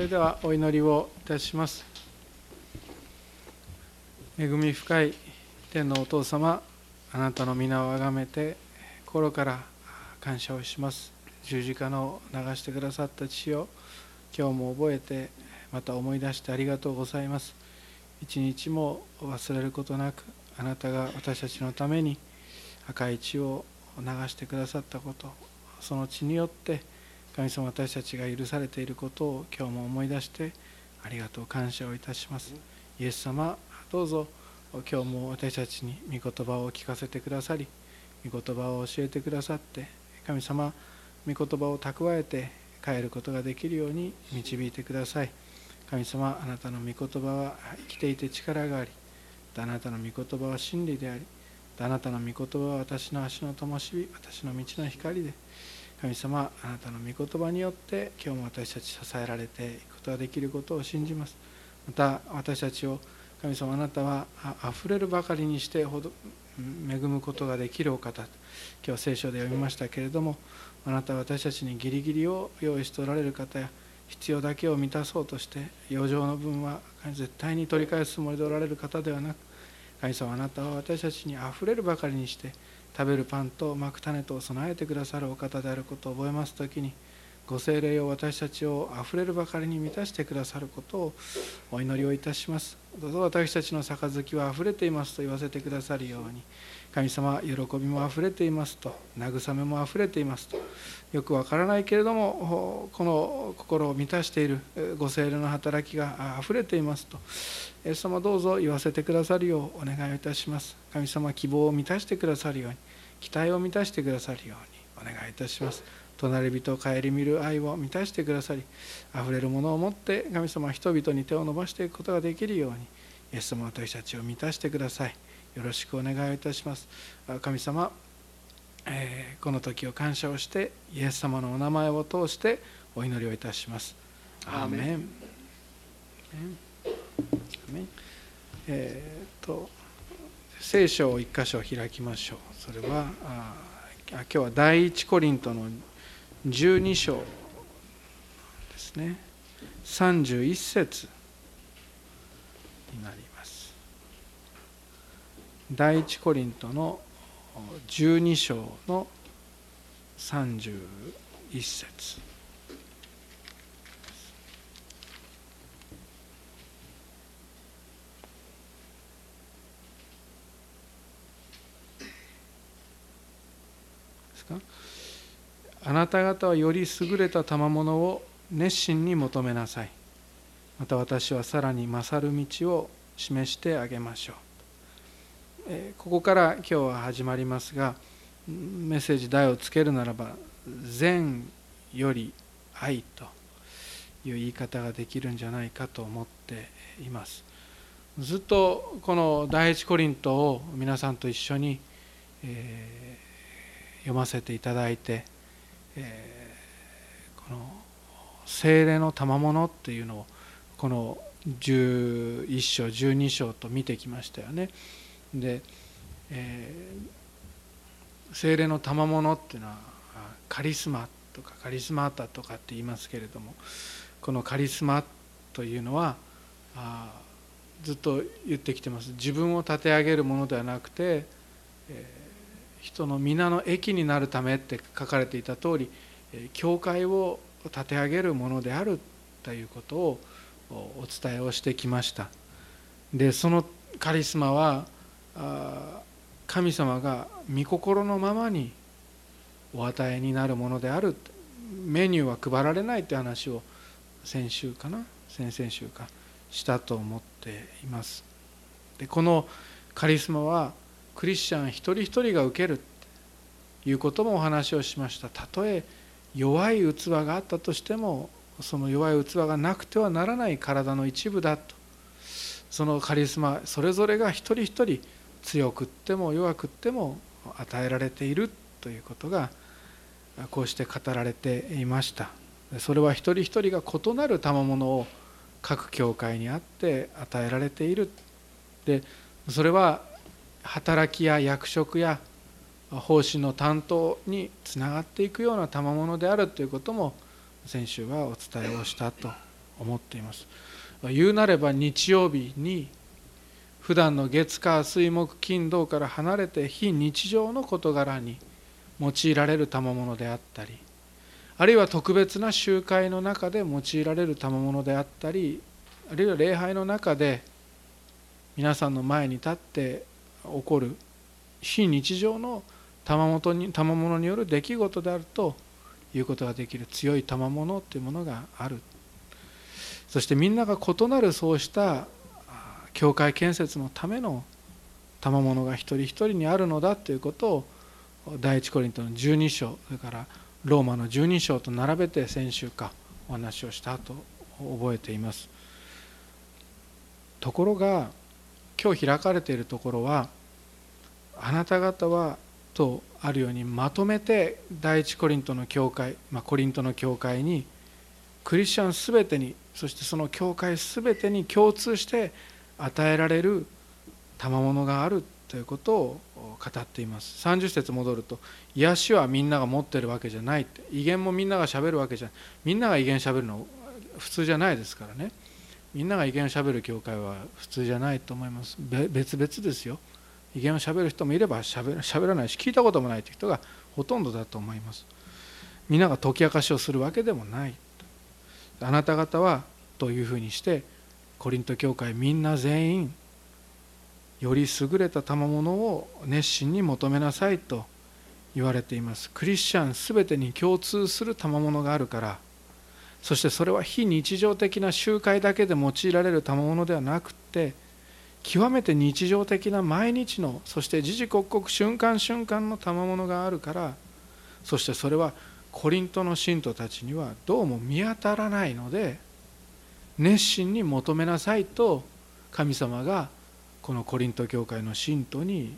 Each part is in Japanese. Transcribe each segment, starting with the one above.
それではお祈りをいたします。恵み深い天のお父様あなたの皆をあがめて心から感謝をします。十字架の流してくださった血を今日も覚えてまた思い出してありがとうございます。一日も忘れることなくあなたが私たちのために赤い血を流してくださったことその血によって神様私たちが許されていることを今日も思い出してありがとう感謝をいたします。イエス様どうぞ今日も私たちに御言葉を聞かせてくださり御言葉を教えてくださって神様御言葉を蓄えて帰ることができるように導いてください。神様あなたの御言葉は生きていて力がありあなたの御言葉は真理でありあなたの御言葉は私の足の灯火私の道の光で神様あなたの御言葉によって今日も私たち支えられていくことができることを信じます。また私たちを神様あなたはあふれるばかりにしてほど恵むことができるお方。今日聖書で読みましたけれどもあなたは私たちにギリギリを用意しておられる方や必要だけを満たそうとして余剰の分は絶対に取り返すつもりでおられる方ではなく神様あなたは私たちにあふれるばかりにして食べるパンとまく種と備えてくださるお方であることを覚えます時にご精霊を私たちをあふれるばかりに満たしてくださることをお祈りをいたします。どうぞ私たちの杯はあふれていますと言わせてくださるように。神様喜びもあふれていますと慰めもあふれていますと。よくわからないけれどもこの心を満たしているご精霊の働きがあふれていますと。イエス様どうぞ言わせてくださるようお願いをいたします。神様希望を満たしてくださるように期待を満たしてくださるようにお願いいたします。隣人を顧みる愛を満たしてくださりあふれるものを持って神様人々に手を伸ばしていくことができるようにイエス様私たちを満たしてください。よろしくお願いいたします。神様、えー、この時を感謝をしてイエス様のお名前を通してお祈りをいたします。アーメン。えー、と聖書を一箇所開きましょう。それはあ今日は第一コリントの12章ですね。31節になります。第一コリントの12章の31節。あなた方はより優れた賜物を熱心に求めなさい。また私はさらに勝る道を示してあげましょう。ここから今日は始まりますがメッセージ題をつけるならば善より愛という言い方ができるんじゃないかと思っていますずっとこの第一コリントを皆さんと一緒に、えー、読ませていただいてえー、この精霊の賜物っていうのをこの11章12章と見てきましたよね。で、えー、精霊の賜物っていうのはカリスマとかカリスマータとかって言いますけれどもこのカリスマというのはあずっと言ってきてます。自分を立て上げるものではなくて、えー人の皆の益になるためって書かれていた通り教会を立て上げるものであるということをお伝えをしてきました。でそのカリスマは神様が御心のままにお与えになるものである。メニューは配られないって話を先週かな。先々週かしたと思っています。でこのカリスマはクリスチャン一人一人が受けるということもお話をしました。たとえ弱い器があったとしてもその弱い器がなくてはならない体の一部だと。そのカリスマそれぞれが一人一人強くっても弱くっても与えられているということがこうして語られていました。それは一人一人が異なる賜物を各教会にあって与えられている。でそれは働きや役職や奉仕の担当につながっていくような賜物であるということも先週はお伝えをしたと思っています。言うなれば日曜日に普段の月火水木金土から離れて非日常の事柄に用いられる賜物であったりあるいは特別な集会の中で用いられる賜物であったりあるいは礼拝の中で皆さんの前に立って起こる非日常の賜物に賜物による出来事であるということができる強い賜物というものがある。そしてみんなが異なるそうした教会建設のための賜物が一人一人にあるのだということを第一コリントの12章それからローマの12章と並べて先週かお話をしたと覚えています。ところが今日開かれているところはあなた方はとあるようにまとめて第一コリントの教会、まあ、コリントの教会にクリスチャン全てにそしてその教会全てに共通して与えられる賜物があるということを語っています。30節戻ると癒しはみんなが持ってるわけじゃないって。威厳もみんながしゃべるわけじゃない。みんなが威厳しゃべるの普通じゃないですからね。みんなが威厳をしゃべる教会は普通じゃないと思います。別々ですよ。威厳をしゃべる人もいればしゃべらないし聞いたこともないという人がほとんどだと思います。みんなが解き明かしをするわけでもないあなた方はというふうにしてコリント教会みんな全員より優れた賜物を熱心に求めなさいと言われています。クリスチャン全てに共通する賜物があるから。そしてそれは非日常的な集会だけで用いられる賜物ではなくって極めて日常的な毎日のそして時々刻々瞬間瞬間の賜物があるから。そしてそれはコリントの信徒たちにはどうも見当たらないので熱心に求めなさいと神様がこのコリント教会の信徒に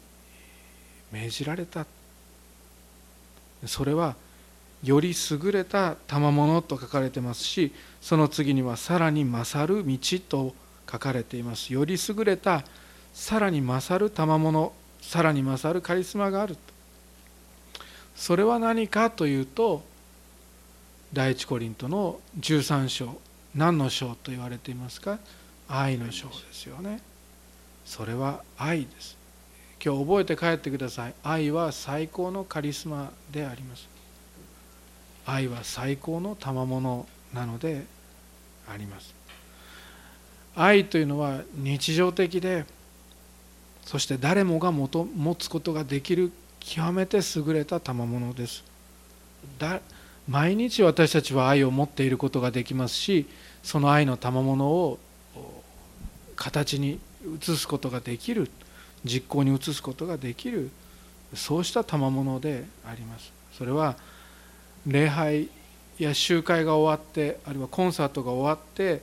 命じられた。それはより優れた賜物と書かれてますしその次にはさらに勝る道と書かれています。より優れたさらに勝る賜物さらに勝るカリスマがあるそれは何かというと第一コリントの13章何の章と言われていますか？愛の章ですよね。それは愛です。今日覚えて帰ってください。愛は最高のカリスマであります。愛は最高の賜物なのであります。愛というのは日常的でそして誰もが持つことができる極めて優れた賜物です。だ毎日私たちは愛を持っていることができますしその愛の賜物を形に移すことができる実行に移すことができるそうした賜物であります。それは礼拝や集会が終わってあるいはコンサートが終わって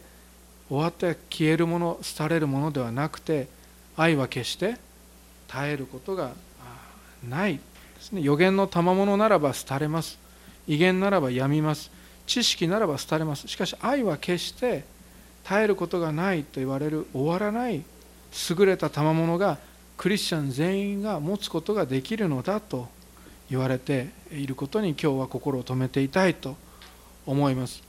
終わって消えるもの廃れるものではなくて愛は決して耐えることがないですね。予言の賜物ならば廃れます。威厳ならば病みます。知識ならば廃れます。しかし愛は決して耐えることがないと言われる終わらない優れた賜物がクリスチャン全員が持つことができるのだと言われていることに今日は心を止めていたいと思います。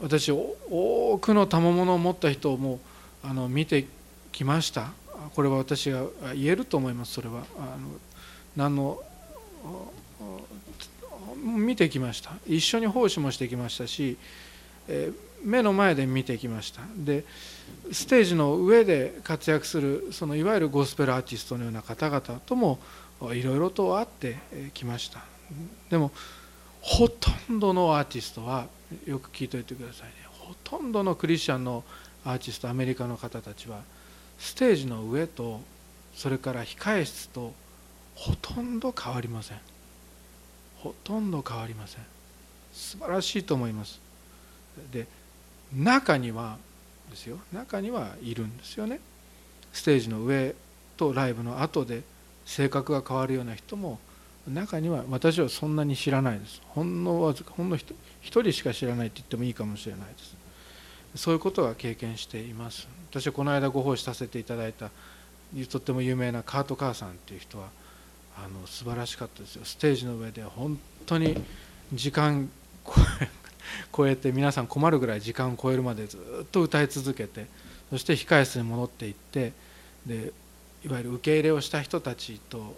私多くの賜物を持った人をもうあの見てきました。これは私が言えると思います。それはあの何の見てきました。一緒に奉仕もしてきましたし、え目の前で見てきました。でステージの上で活躍するそのいわゆるゴスペルアーティストのような方々ともいろいろと会ってきました。でもほとんどのアーティストはよく聞いといてくださいね。ほとんどのクリスチャンのアーティストアメリカの方たちはステージの上とそれから控え室とほとんど変わりません。ほとんど変わりません。素晴らしいと思います。で中にはですよ。中にはいるんですよね。ステージの上とライブの後で性格が変わるような人も中には私はそんなに知らないです。ほんのわずかほんの一人しか知らないって言ってもいいかもしれないです。そういうことは経験しています。私はこの間ご奉仕させていただいたとっても有名なカート・カーさんっていう人はあの素晴らしかったですよ。ステージの上で本当に時間超え て皆さん困るぐらい時間を超えるまでずっと歌い続けてそして控え室に戻っていってでいわゆる受け入れをした人たちと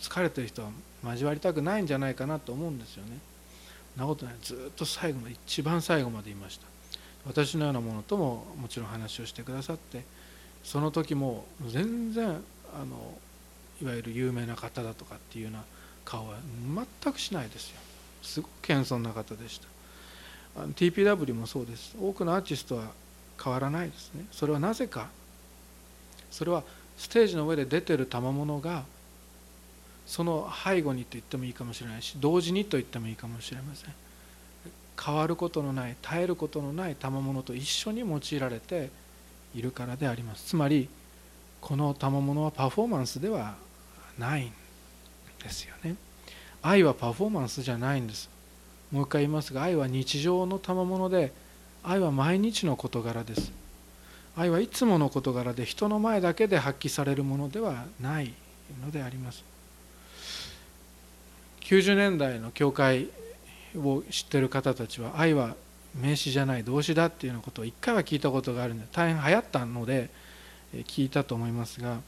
疲れてる人は交わりたくないんじゃないかなと思うんですよね。なことない。ずっと最後まで一番最後までいました。私のようなものとももちろん話をしてくださってその時も全然あのいわゆる有名な方だとかっていうような顔は全くしないですよ。すごく謙遜な方でした。あの TPW もそうです。多くのアーティストは変わらないですね。それはなぜか。それはステージの上で出てる賜物がその背後にと言ってもいいかもしれないし同時にと言ってもいいかもしれません。変わることのない絶えることのない賜物と一緒に用いられているからであります。つまりこの賜物はパフォーマンスではないんですよね。愛はパフォーマンスじゃないんです。もう一回言いますが愛は日常の賜物で愛は毎日の事柄です。愛はいつもの事柄で人の前だけで発揮されるものではないのであります。90年代の教会を知ってる方たちは愛は名詞じゃない動詞だっていうようなことを一回は聞いたことがあるんで大変流行ったので聞いたと思いますが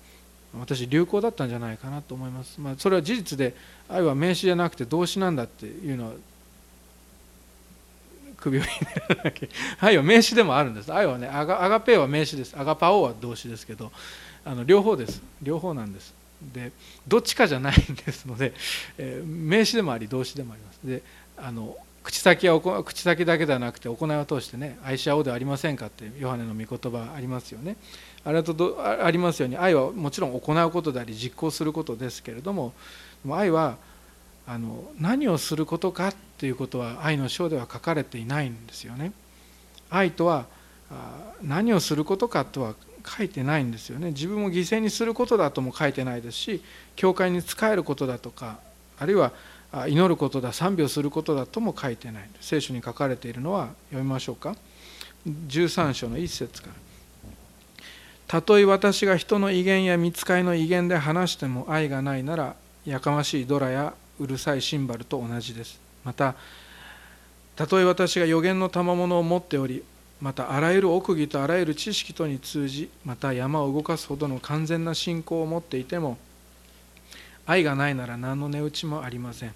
私流行だったんじゃないかなと思います、まあ、それは事実で愛は名詞じゃなくて動詞なんだっていうのは首をひねるだけ。愛は名詞でもあるんです。愛はねアガアガペーは名詞です。アガパオは動詞ですけどあの両方です。両方なんです。でどっちかじゃないんですので、えー、名詞でもあり動詞でもあります。であの口先は口先だけではなくて行いを通してね愛し合おうではありませんかってヨハネの御言葉ありますよね。あれとありますように愛はもちろん行うことであり実行することですけれども愛はあの何をすることかっていうことは愛の章では書かれていないんですよね。愛とは何をすることかとは書いてないんですよね。自分を犠牲にすることだとも書いてないですし教会に仕えることだとかあるいは祈ることだ賛美をすることだとも書いてない。聖書に書かれているのは読みましょうか。13章の一節から。たとえ私が人の威厳や見つかいの威厳で話しても愛がないならやかましいドラやうるさいシンバルと同じです。またたとえ私が予言の賜物を持っておりまたあらゆる奥義とあらゆる知識とに通じまた山を動かすほどの完全な信仰を持っていても愛がないなら何の値打ちもありません。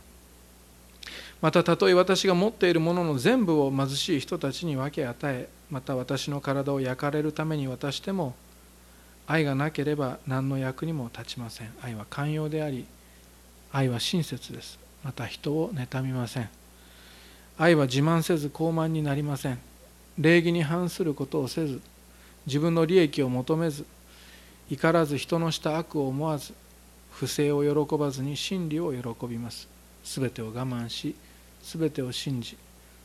またたとえ私が持っているものの全部を貧しい人たちに分け与えまた私の体を焼かれるために渡しても愛がなければ何の役にも立ちません。愛は寛容であり愛は親切です。また人を妬みません。愛は自慢せず傲慢になりません。礼儀に反することをせず自分の利益を求めず怒らず人のした悪を思わず不正を喜ばずに真理を喜びます。すべてを我慢しすべてを信じ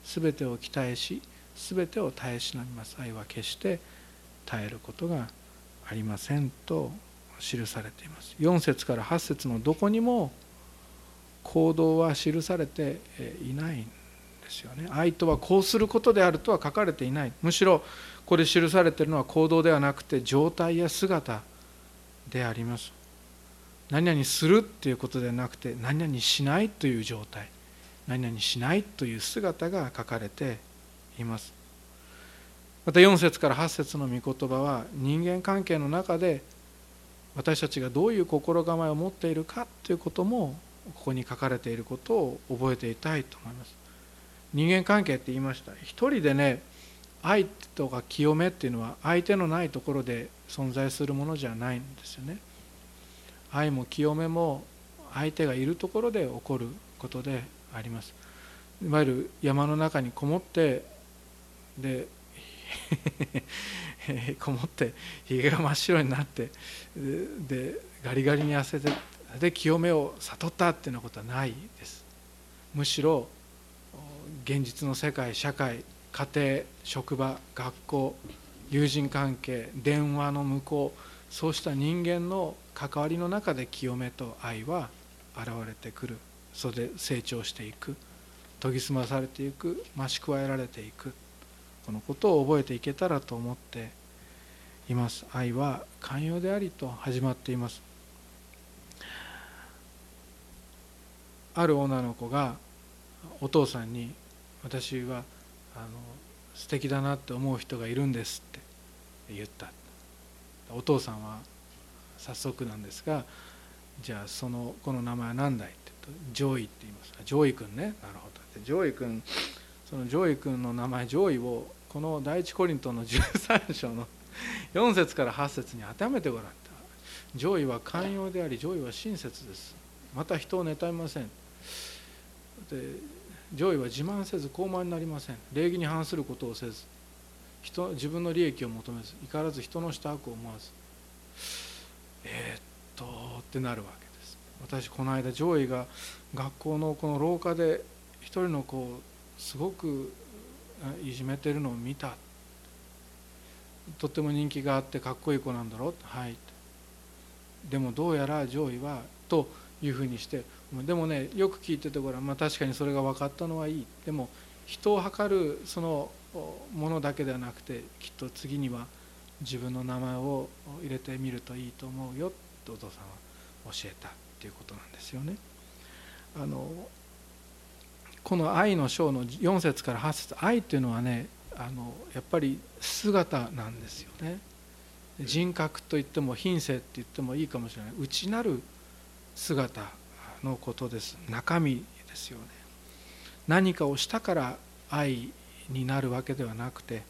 すべてを期待しすべてを耐え忍びます。愛は決して耐えることがありませんと記されています。4節から8節のどこにも行動は記されていないんですよね。愛とはこうすることであるとは書かれていない。むしろこれ記されているのは行動ではなくて状態や姿であります。何々するっていうことではなくて何々しないという状態。何々しないという姿が書かれています。また4節から8節の御言葉は人間関係の中で私たちがどういう心構えを持っているかということもここに書かれていることを覚えていたいと思います。人間関係って言いました一人でね愛とか清めっていうのは相手のないところで存在するものじゃないんですよね。愛も清めも相手がいるところで起こることであります。いわゆる山の中にこもってで こもってひげが真っ白になってでガリガリに痩せてで清めを悟ったっていうようなことはないです。むしろ現実の世界社会家庭職場学校友人関係電話の向こうそうした人間の関わりの中で清めと愛は現れてくる。それで成長していく。研ぎ澄まされていく。増し加えられていく。このことを覚えていけたらと思っています。愛は寛容でありと始まっています。ある女の子がお父さんに私はあの素敵だなって思う人がいるんですって言った。お父さんは早速なんですがじゃあそのこの名前は何だいって言うとジョイって言います。ジョイ君ね。なるほど。ジョイ君そのジョイ君の名前ジョイをこの第一コリントの13章の 4節から8節に当てはめてごらんジョイは寛容でありジョイは親切です。また人を妬みません。でジョイは自慢せず高慢になりません。礼儀に反することをせず人自分の利益を求めず怒らず人のした悪を思わずえー、っとってなるわけです。私この間ジョイが学校のこの廊下で一人の子をすごくいじめてるのを見た。とっても人気があってかっこいい子なんだろう。はい。でもどうやら上位はというふうにして。でもねよく聞いててごらん、まあ、確かにそれが分かったのはいい。でも人を測るそのものだけではなくてきっと次には自分の名前を入れてみるといいと思うよとお父さんは教えたっていうことなんですよね。あのこの愛の章の4節から8節愛っていうのはねあのやっぱり姿なんですよね。人格といっても品性って言ってもいいかもしれない。内なる姿のことです。中身ですよね。何かをしたから愛になるわけではなくて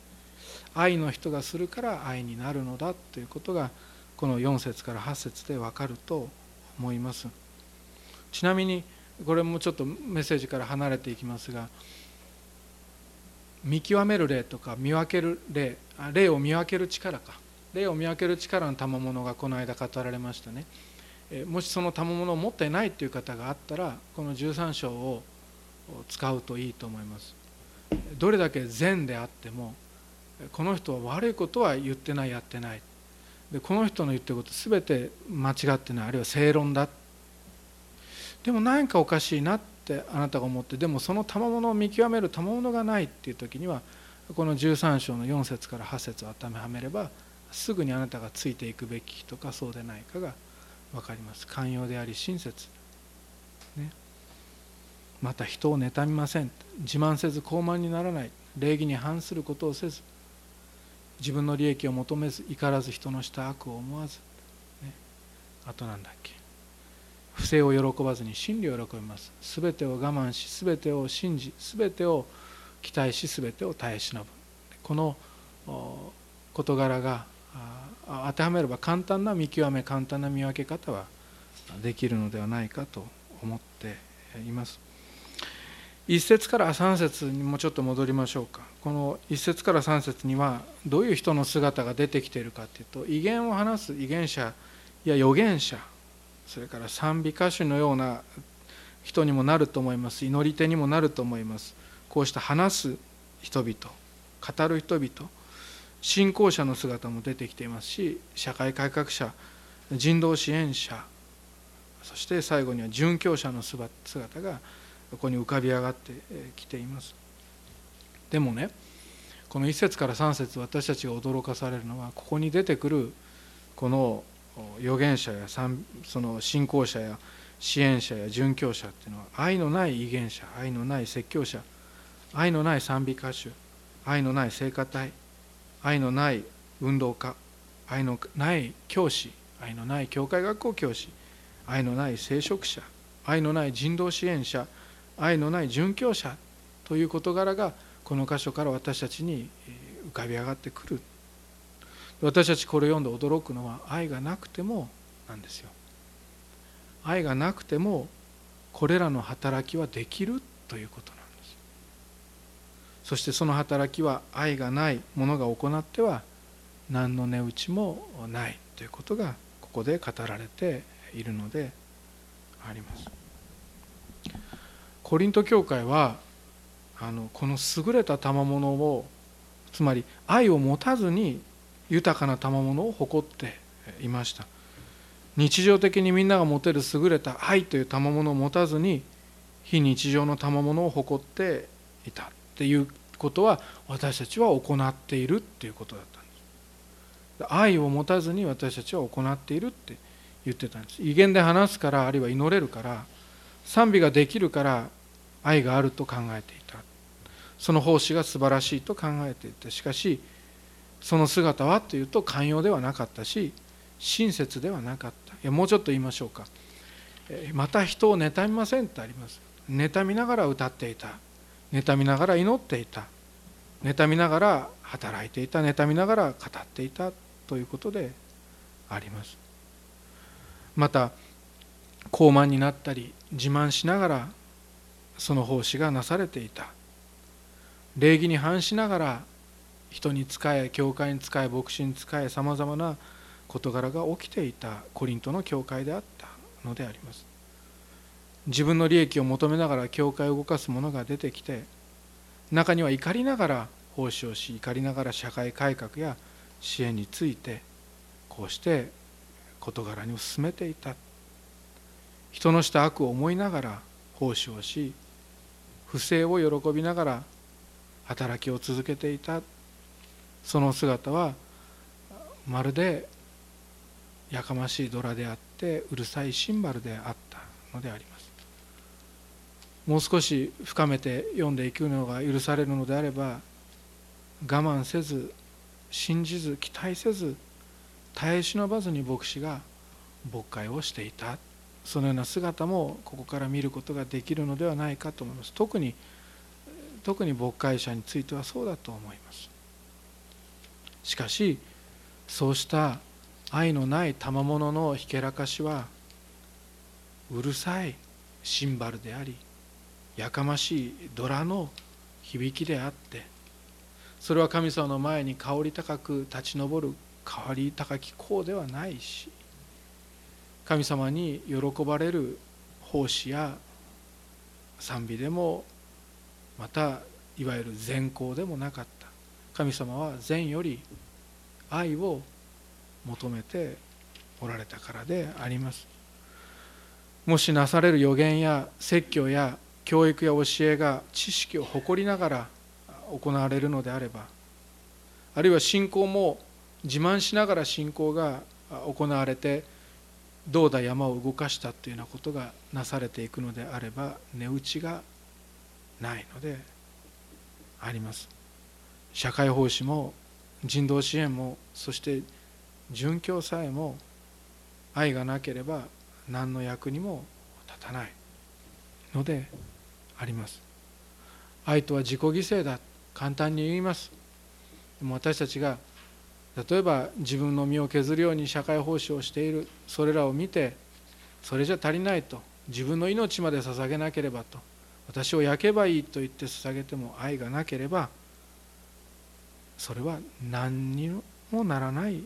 愛の人がするから愛になるのだということがこの4節から8節で分かると思います。ちなみにこれもちょっとメッセージから離れていきますが見極める例とか見分ける例例を見分ける力か。霊を見分ける力の賜物がこの間語られましたね。もしその賜物を持っていないという方があったらこの13章を使うといいと思います。どれだけ善であってもこの人は悪いことは言ってないやってない。でこの人の言ってること全て間違ってない。あるいは正論だでも何かおかしいなってあなたが思ってでもその賜物を見極める賜物がないっていう時にはこの13章の4節から8節を当てはめればすぐにあなたがついていくべきとかそうでないかが分かります。寛容であり親切、ね、また人を妬みません。自慢せず高慢にならない。礼儀に反することをせず。自分の利益を求めず怒らず人のした悪を思わず、ね、あとなんだっけ。不正を喜ばずに真理を喜びます。全てを我慢し全てを信じ全てを期待し全てを耐え忍ぶ。この事柄が当てはめれば簡単な見極め簡単な見分け方はできるのではないかと思っています。1節から3節にもちょっと戻りましょうか。この1節から3節にはどういう人の姿が出てきているかというと威厳を話す預言者や預言者それから賛美歌手のような人にもなると思います。祈り手にもなると思います。こうした話す人々語る人々信仰者の姿も出てきていますし社会改革者人道支援者そして最後には殉教者の姿がここに浮かび上がってきています。でもねこの1節から3節私たちが驚かされるのはここに出てくるこの預言者やその信仰者や支援者や殉教者っていうのは愛のない威厳者愛のない説教者愛のない賛美歌手愛のない聖歌隊愛のない運動家愛のない教師愛のない教会学校教師愛のない聖職者愛のない人道支援者愛のない殉教者という事柄がこの箇所から私たちに浮かび上がってくる。私たちこれを読んで驚くのは愛がなくてもなんですよ愛がなくてもこれらの働きはできるということなんですそしてその働きは愛がない者が行っては何の値打ちもないということがここで語られているのであります。コリント教会はあのこの優れた賜物をつまり愛を持たずに豊かな賜物を誇っていました。日常的にみんなが持てる優れた愛という賜物を持たずに非日常の賜物を誇っていたっていうことは私たちは行っているっていうことだったんです。愛を持たずに私たちは行っているって言ってたんです。威厳で話すからあるいは祈れるから賛美ができるから愛があると考えていた。その奉仕が素晴らしいと考えていてしかしその姿はというと寛容ではなかったし親切ではなかった。いやもうちょっと言いましょうか。また人を妬みませんってあります。妬みながら歌っていた。妬みながら祈っていた。妬みながら働いていた。妬みながら語っていた。ということであります。また高慢になったり自慢しながらその奉仕がなされていた。礼儀に反しながら人に仕え教会に仕え牧師に仕えさまざまな事柄が起きていたコリントの教会であったのであります。自分の利益を求めながら教会を動かす者が出てきて中には怒りながら奉仕をし怒りながら社会改革や支援についてこうして事柄に進めていた。人のした悪を思いながら奉仕をし不正を喜びながら働きを続けていた。その姿はまるでやかましいドラであってうるさいシンバルであったのであります。もう少し深めて読んでいくのが許されるのであれば我慢せず信じず期待せず耐え忍ばずに牧師が牧会をしていた。そのような姿もここから見ることができるのではないかと思います。特に特に牧会者についてはそうだと思います。しかしそうした愛のない賜物のひけらかしはうるさいシンバルでありやかましいドラの響きであってそれは神様の前に香り高く立ち上る香り高き香ではないし神様に喜ばれる奉仕や賛美でもまたいわゆる善行でもなかった。神様は善より愛を求めておられたからであります。もしなされる予言や説教や教育や教えが知識を誇りながら行われるのであればあるいは信仰も自慢しながら信仰が行われてどうだ山を動かしたというようなことがなされていくのであれば値打ちがないのであります。社会奉仕も人道支援もそして殉教さえも愛がなければ何の役にも立たないのであります。愛とは自己犠牲だ。簡単に言います。でも私たちが例えば自分の身を削るように社会奉仕をしているそれらを見てそれじゃ足りないと自分の命まで捧げなければと私を焼けばいいと言って捧げても愛がなければそれは何にもならない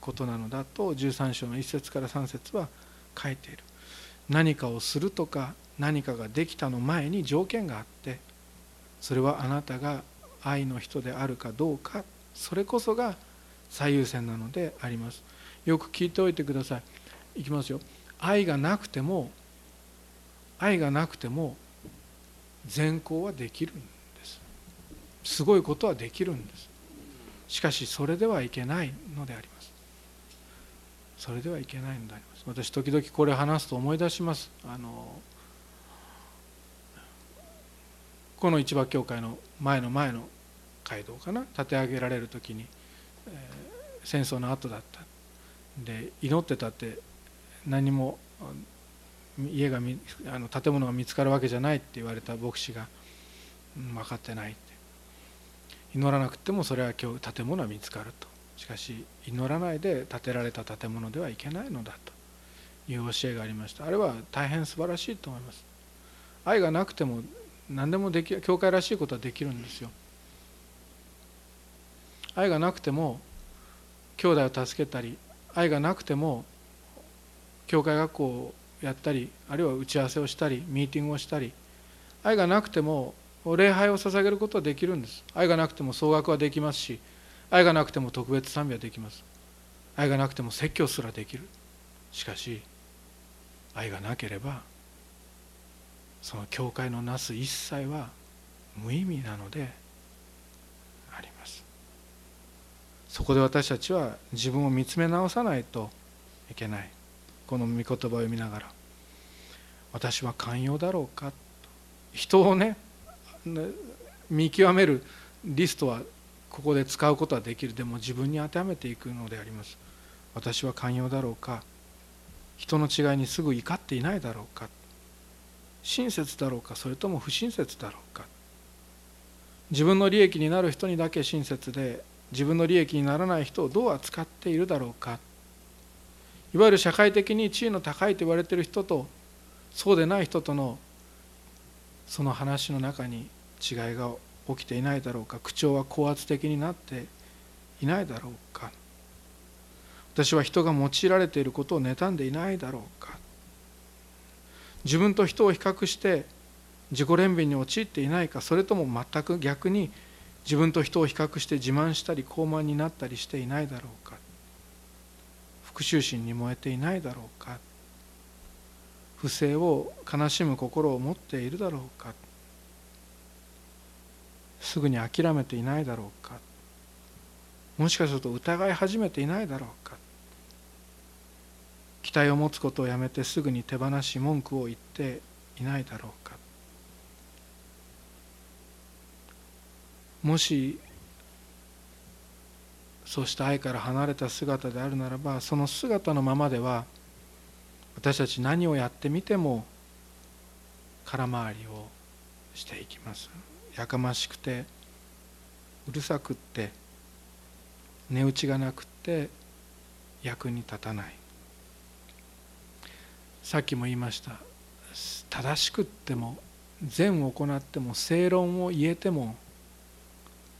ことなのだと13章の1節から3節は書いている。何かをするとか何かができたの前に条件があってそれはあなたが愛の人であるかどうかそれこそが最優先なのであります。よく聞いておいてください。いきますよ。愛がなくても愛がなくても善行はできるんです。すごいことはできるんです。しかしそれではいけないのであります。それではいけないのであります。私時々これ話すと思い出します。あのこの市場教会の前の前の街道かな。立て上げられる時に、えー、戦争の後だった。で祈ってたって何も家があの建物が見つかるわけじゃないって言われた牧師が、分かってない。祈らなくてもそれは今日建物は見つかると。しかし祈らないで建てられた建物ではいけないのだと。いう教えがありました。あれは大変素晴らしいと思います。愛がなくても何でもでき教会らしいことはできるんですよ。愛がなくても兄弟を助けたり愛がなくても教会学校をやったりあるいは打ち合わせをしたりミーティングをしたり愛がなくても礼拝を捧げることはできるんです。愛がなくても総額はできますし愛がなくても特別賛美はできます。愛がなくても説教すらできる。しかし愛がなければその教会のなす一切は無意味なのであります。そこで私たちは自分を見つめ直さないといけない。この御言葉を読みながら私は寛容だろうか人をね見極めるリストはここで使うことはできる。でも自分に当てはめていくのであります。私は寛容だろうか。人の違いにすぐ怒っていないだろうか。親切だろうか。それとも不親切だろうか。自分の利益になる人にだけ親切で自分の利益にならない人をどう扱っているだろうか。いわゆる社会的に地位の高いと言われている人とそうでない人とのその話の中に違いが起きていないだろうか。口調は高圧的になっていないだろうか。私は人が用いられていることを妬んでいないだろうか。自分と人を比較して自己憐憫に陥っていないか。それとも全く逆に自分と人を比較して自慢したり高慢になったりしていないだろうか。復讐心に燃えていないだろうか。不正を悲しむ心を持っているだろうか。すぐに諦めていないだろうか。もしかすると疑い始めていないだろうか。期待を持つことをやめてすぐに手放し文句を言っていないだろうか。もしそうした愛から離れた姿であるならばその姿のままでは私たち何をやってみても空回りをしていきます。やかましくてうるさくって値打ちがなくって役に立たない。さっきも言いました。正しくっても善を行っても正論を言えても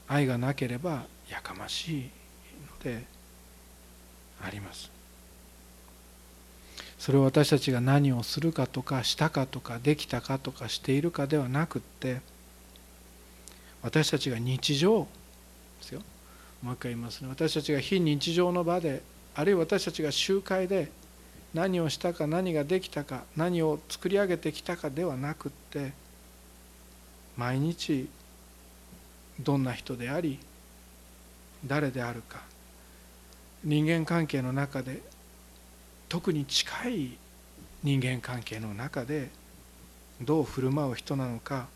愛がなければやかましいのであります。それを私たちが何をするかとかしたかとかできたかとかしているかではなくって私たちが日常ですよ。もう一回言いますね。私たちが非日常の場であるいは私たちが集会で何をしたか何ができたか何を作り上げてきたかではなくって毎日どんな人であり誰であるか人間関係の中で特に近い人間関係の中でどう振る舞う人なのか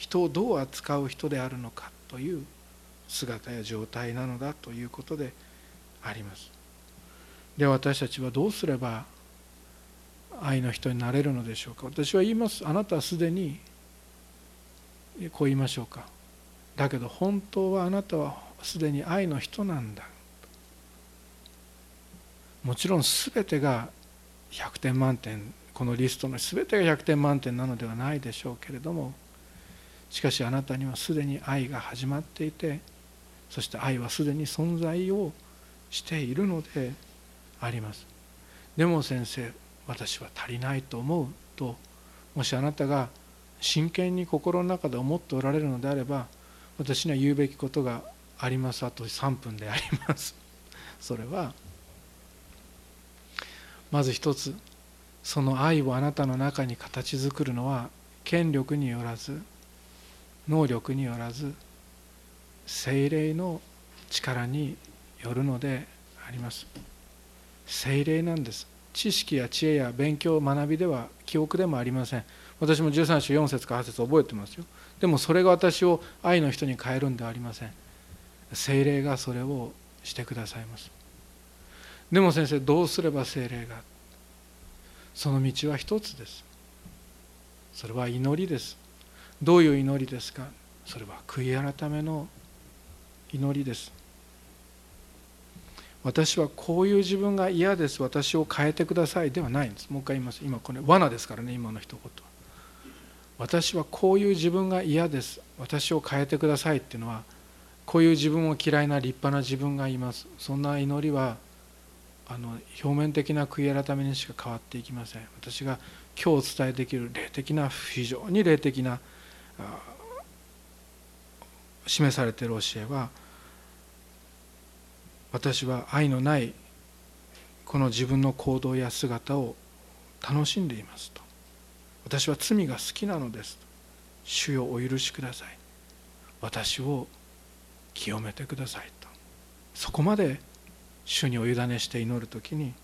人をどう扱う人であるのかという姿や状態なのだということであります。で私たちはどうすれば愛の人になれるのでしょうか。私は言います。あなたはすでにこう言いましょうか。だけど本当はあなたはすでに愛の人なんだ。もちろん全てが100点満点このリストの全てが100点満点なのではないでしょうけれどもしかしあなたにはすでに愛が始まっていてそして愛はすでに存在をしているのであります。でも先生私は足りないと思うともしあなたが真剣に心の中で思っておられるのであれば私には言うべきことがあります。あと3分であります。それはまず一つその愛をあなたの中に形作るのは権力によらず能力によらず精霊の力によるのであります。精霊なんです。知識や知恵や勉強学びでは記憶でもありません。私も13章4節か8節覚えてますよ。でもそれが私を愛の人に変えるんではありません。精霊がそれをしてくださいます。でも先生どうすれば精霊が？その道は一つです。それは祈りです。どういう祈りですか？それは悔い改めの祈りです。私はこういう自分が嫌です。私を変えてください。ではないんです。もう一回言います。今これ罠ですからね今の一言私はこういう自分が嫌です。私を変えてください。っていうのはこういう自分を嫌いな立派な自分がいます。そんな祈りはあの表面的な悔い改めにしか変わっていきません。私が今日お伝えできる霊的な非常に霊的な示されている教えは私は愛のないこの自分の行動や姿を楽しんでいますと。私は罪が好きなのですと。主よお許しください。私を清めてくださいと。そこまで主にお委ねして祈る時に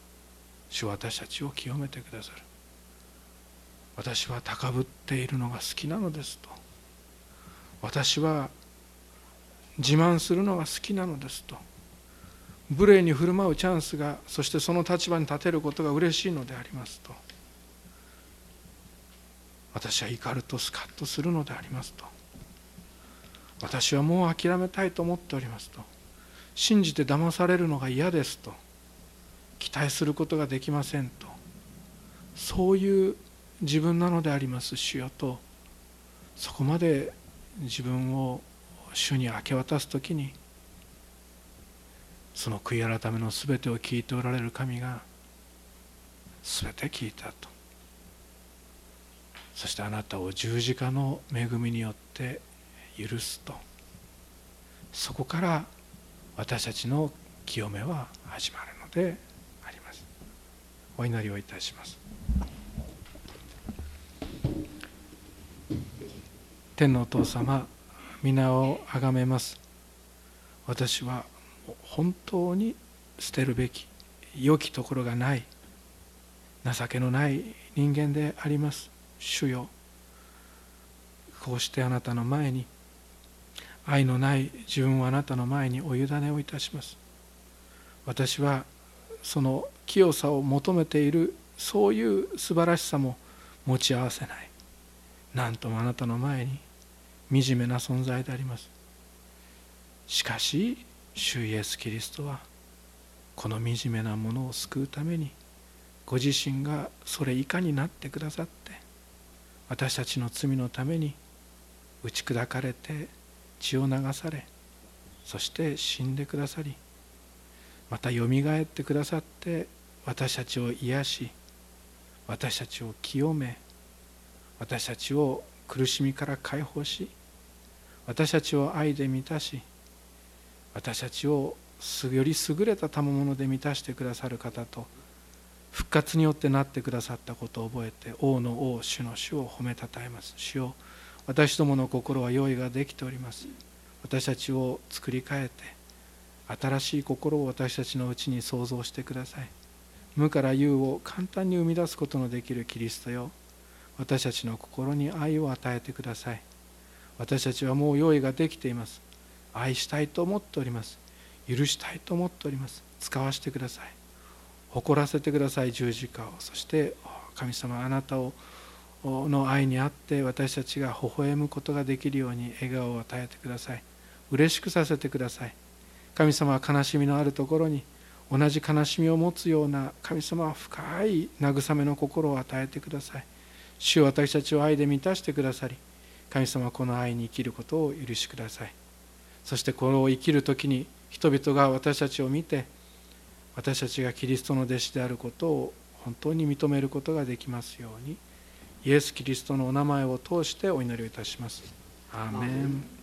主は私たちを清めてくださる。私は高ぶっているのが好きなのですと。私は自慢するのが好きなのですと。無礼に振る舞うチャンスがそしてその立場に立てることが嬉しいのでありますと。私は怒るとスカッとするのでありますと。私はもう諦めたいと思っておりますと。信じて騙されるのが嫌ですと。期待することができませんと。そういう自分なのであります主よとそこまで自分を主に明け渡す時にその悔い改めの全てを聞いておられる神が全て聞いたと。そしてあなたを十字架の恵みによって許すと。そこから私たちの清めは始まるのであります。お祈りをいたします。天のお父様皆をあがめます。私は本当に捨てるべき良きところがない情けのない人間であります。主よこうしてあなたの前に愛のない自分をあなたの前にお委ねをいたします。私はその清さを求めているそういう素晴らしさも持ち合わせない。何ともあなたの前に惨めな存在であります。しかし主イエス・キリストはこの惨めなものを救うためにご自身がそれ以下になってくださって私たちの罪のために打ち砕かれて血を流されそして死んでくださりまたよみがえってくださって私たちを癒し私たちを清め私たちを苦しみから解放し私たちを愛で満たし私たちをより優れた賜物で満たしてくださる方と復活によってなってくださったことを覚えて王の王主の主を褒めたたえます。主よ私どもの心は用意ができております。私たちを作り変えて新しい心を私たちのうちに創造してください。無から有を簡単に生み出すことのできるキリストよ。私たちの心に愛を与えてください。私たちはもう用意ができています。愛したいと思っております。許したいと思っております。使わせてください。誇らせてください。十字架を。そして神様あなたをの愛にあって私たちが微笑むことができるように笑顔を与えてください。嬉しくさせてください。神様は悲しみのあるところに同じ悲しみを持つような神様は深い慰めの心を与えてください。主は私たちを愛で満たしてくださり神様この愛に生きることを許しくださいそしてこれを生きる時に人々が私たちを見て私たちがキリストの弟子であることを本当に認めることができますようにイエス・キリストのお名前を通してお祈りをいたします。アーメン